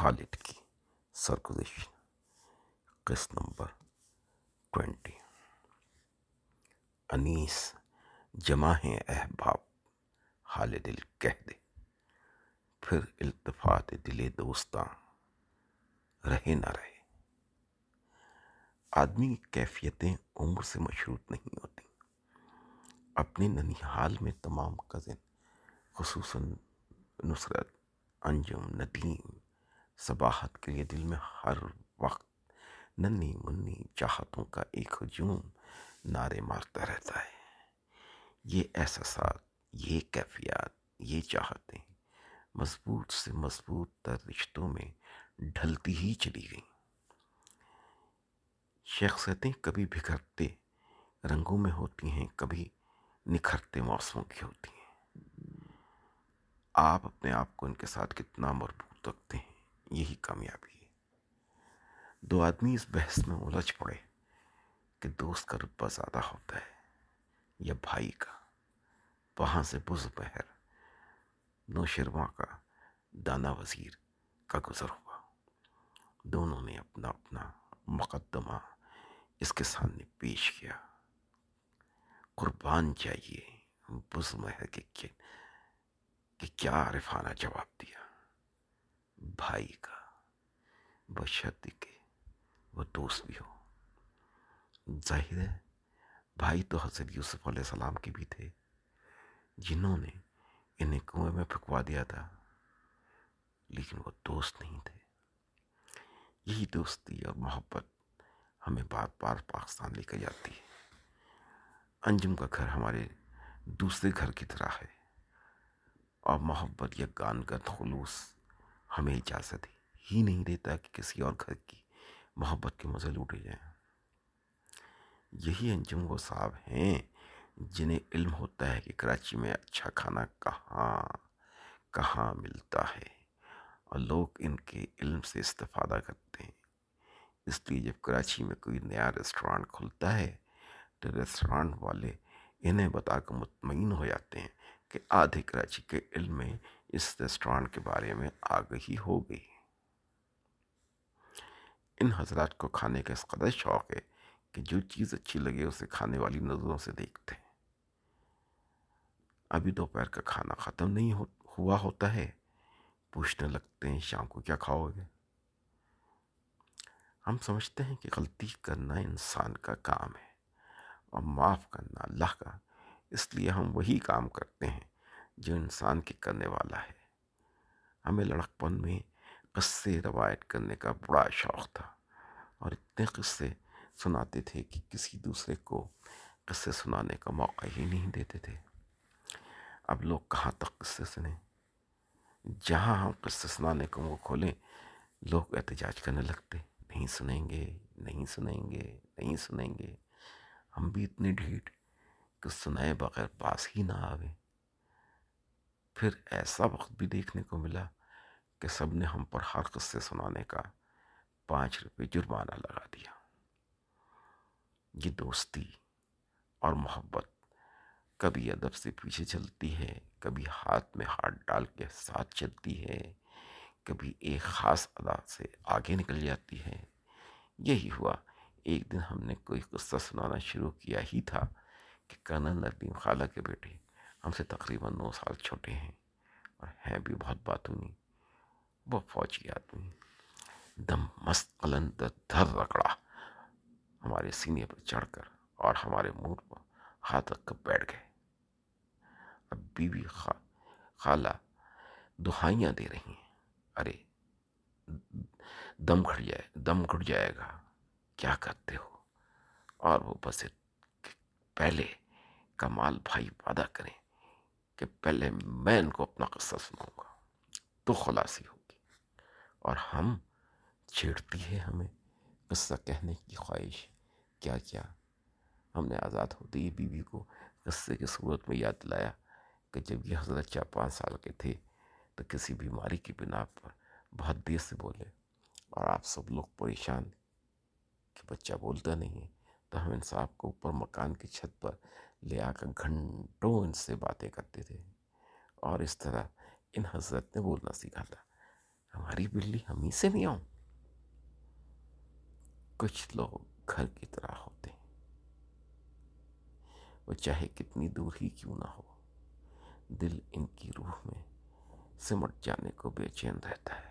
خالد کی سرگزش قسط number twenty انیس جمع ہیں احباب حال دل کہہ دے پھر التفات دل دوستاں رہے نہ رہے آدمی کی کیفیتیں عمر سے مشروط نہیں ہوتی اپنے ننیحال میں تمام کزن خصوصاً نصرت انجم ندیم صباحت کے لیے دل میں ہر وقت ننی منی چاہتوں کا ایک ہجوم نعرے مارتا رہتا ہے۔ یہ احساسات، یہ کیفیات، یہ چاہتیں مضبوط سے مضبوط تر رشتوں میں ڈھلتی ہی چلی گئیں۔ شخصیتیں کبھی بکھرتے رنگوں میں ہوتی ہیں، کبھی نکھرتے موسموں کی ہوتی ہیں۔ آپ اپنے آپ کو ان کے ساتھ کتنا مربوط رکھتے ہیں؟ یہی کامیابی ہے۔ دو آدمی اس بحث میں الجھ پڑے کہ دوست کا رتبہ زیادہ ہوتا ہے یا بھائی کا۔ وہاں سے بز بہر نو شرما کا دانا وزیر کا گزر ہوا۔ دونوں نے اپنا اپنا مقدمہ اس کے سامنے پیش کیا۔ قربان چاہیے بز مہر کے کہ کیا عارفانہ جواب دیا۔ بھائی کا، بشرط کہ وہ دوست بھی ہو۔ ظاہر ہے، بھائی تو حضرت یوسف علیہ السلام کے بھی تھے، جنہوں نے انہیں کنویں میں پھکوا دیا تھا، لیکن وہ دوست نہیں تھے۔ یہی دوستی اور محبت ہمیں بار بار پاکستان لے کر جاتی ہے۔ انجم کا گھر ہمارے دوسرے گھر کی طرح ہے اور محبت یا گانگت خلوص ہمیں اجازت ہی نہیں دیتا کہ کسی اور گھر کی محبت کے مزے لوٹے جائیں۔ یہی انجم وہ صاحب ہیں جنہیں علم ہوتا ہے کہ کراچی میں اچھا کھانا کہاں کہاں ملتا ہے۔ اور لوگ ان کے علم سے استفادہ کرتے ہیں۔ اس لیے جب کراچی میں کوئی نیا ریسٹورانٹ کھلتا ہے، تو ریسٹورانٹ والے انہیں بتا کر مطمئن ہو جاتے ہیں کہ آدھے کراچی کے علم میں اس ریسٹورانٹ کے بارے میں آگہی ہو گئی۔ ان حضرات کو کھانے کا اس قدر شوق ہے کہ جو چیز اچھی لگے اسے کھانے والی نظروں سے دیکھتے ہیں۔ ابھی دوپہر کا کھانا ختم نہیں ہوا ہوتا ہے۔ پوچھنے لگتے ہیں، شام کو کیا کھاؤ گے؟ ہم سمجھتے ہیں کہ غلطی کرنا انسان کا کام ہے اور معاف کرنا اللہ کا۔ اس لیے ہم وہی کام کرتے ہیں۔ جو انسان کی کرنے والا ہے۔ ہمیں لڑکپن میں قصے روایت کرنے کا بڑا شوق تھا اور اتنے قصے سناتے تھے کہ کسی دوسرے کو قصے سنانے کا موقع ہی نہیں دیتے تھے۔ اب لوگ کہاں تک قصے سنیں؟ جہاں ہم قصے سنانے کو وہ کھولیں، لوگ احتجاج کرنے لگتے، نہیں سنیں گے، نہیں سنیں گے، نہیں سنیں گے۔ ہم بھی اتنے ڈھیٹ کہ سنائے بغیر پاس ہی نہ آوے پھر ایسا وقت بھی دیکھنے کو ملا کہ سب نے ہم پر ہر قصے سنانے کا پانچ روپے جرمانہ لگا دیا۔ یہ دوستی اور محبت کبھی ادب سے پیچھے چلتی ہے، کبھی ہاتھ میں ہاتھ ڈال کے ساتھ چلتی ہے، کبھی ایک خاص ادا سے آگے نکل جاتی ہے۔ یہی ہوا، ایک دن ہم نے کوئی قصہ سنانا شروع کیا ہی تھا کہ کرنل ندیم خالہ کے بیٹے ہم سے تقریباً نو سال چھوٹے ہیں اور ہیں بھی بہت باتونی وہ فوجی آدمی۔ دم مست قلند دھر رکڑا ہمارے سینے پر چڑھ کر اور ہمارے منہ پر ہاتھ رکھ کر بیٹھ گئے۔ اب بی بی خالہ دہائیاں دے رہی ہیں۔ ارے، دم گھٹ جائے، دم گھٹ جائے گا۔ کیا کرتے ہو؟ اور وہ بس پہلے کمال بھائی وعدہ کریں۔ کہ پہلے میں ان کو اپنا قصہ سناؤں گا، تو خلاصی ہوگی۔ اور ہم چھیڑتی ہے ہمیں قصہ کہنے کی خواہش۔ کیا کیا؟ ہم نے آزاد ہوتے ہی بیوی کو قصے کی صورت میں یاد دلایا کہ جب یہ حضرت چار پانچ سال کے تھے تو کسی بیماری کی بنا پر بہت دیر سے بولے اور آپ سب لوگ پریشان کہ بچہ بولتا نہیں ہے۔ تو ہم انصاف کو اوپر مکان کی چھت پر لے آ کر گھنٹوں ان سے باتیں کرتے تھے۔ اور اس طرح ان حضرت نے بولنا سیکھا تھا، ہماری بلی ہم ہی سے نہیں آؤں۔ کچھ لوگ گھر کی طرح ہوتے ہیں۔ وہ چاہے کتنی دور ہی کیوں نہ ہو، دل ان کی روح میں سمٹ جانے کو بے چین رہتا ہے۔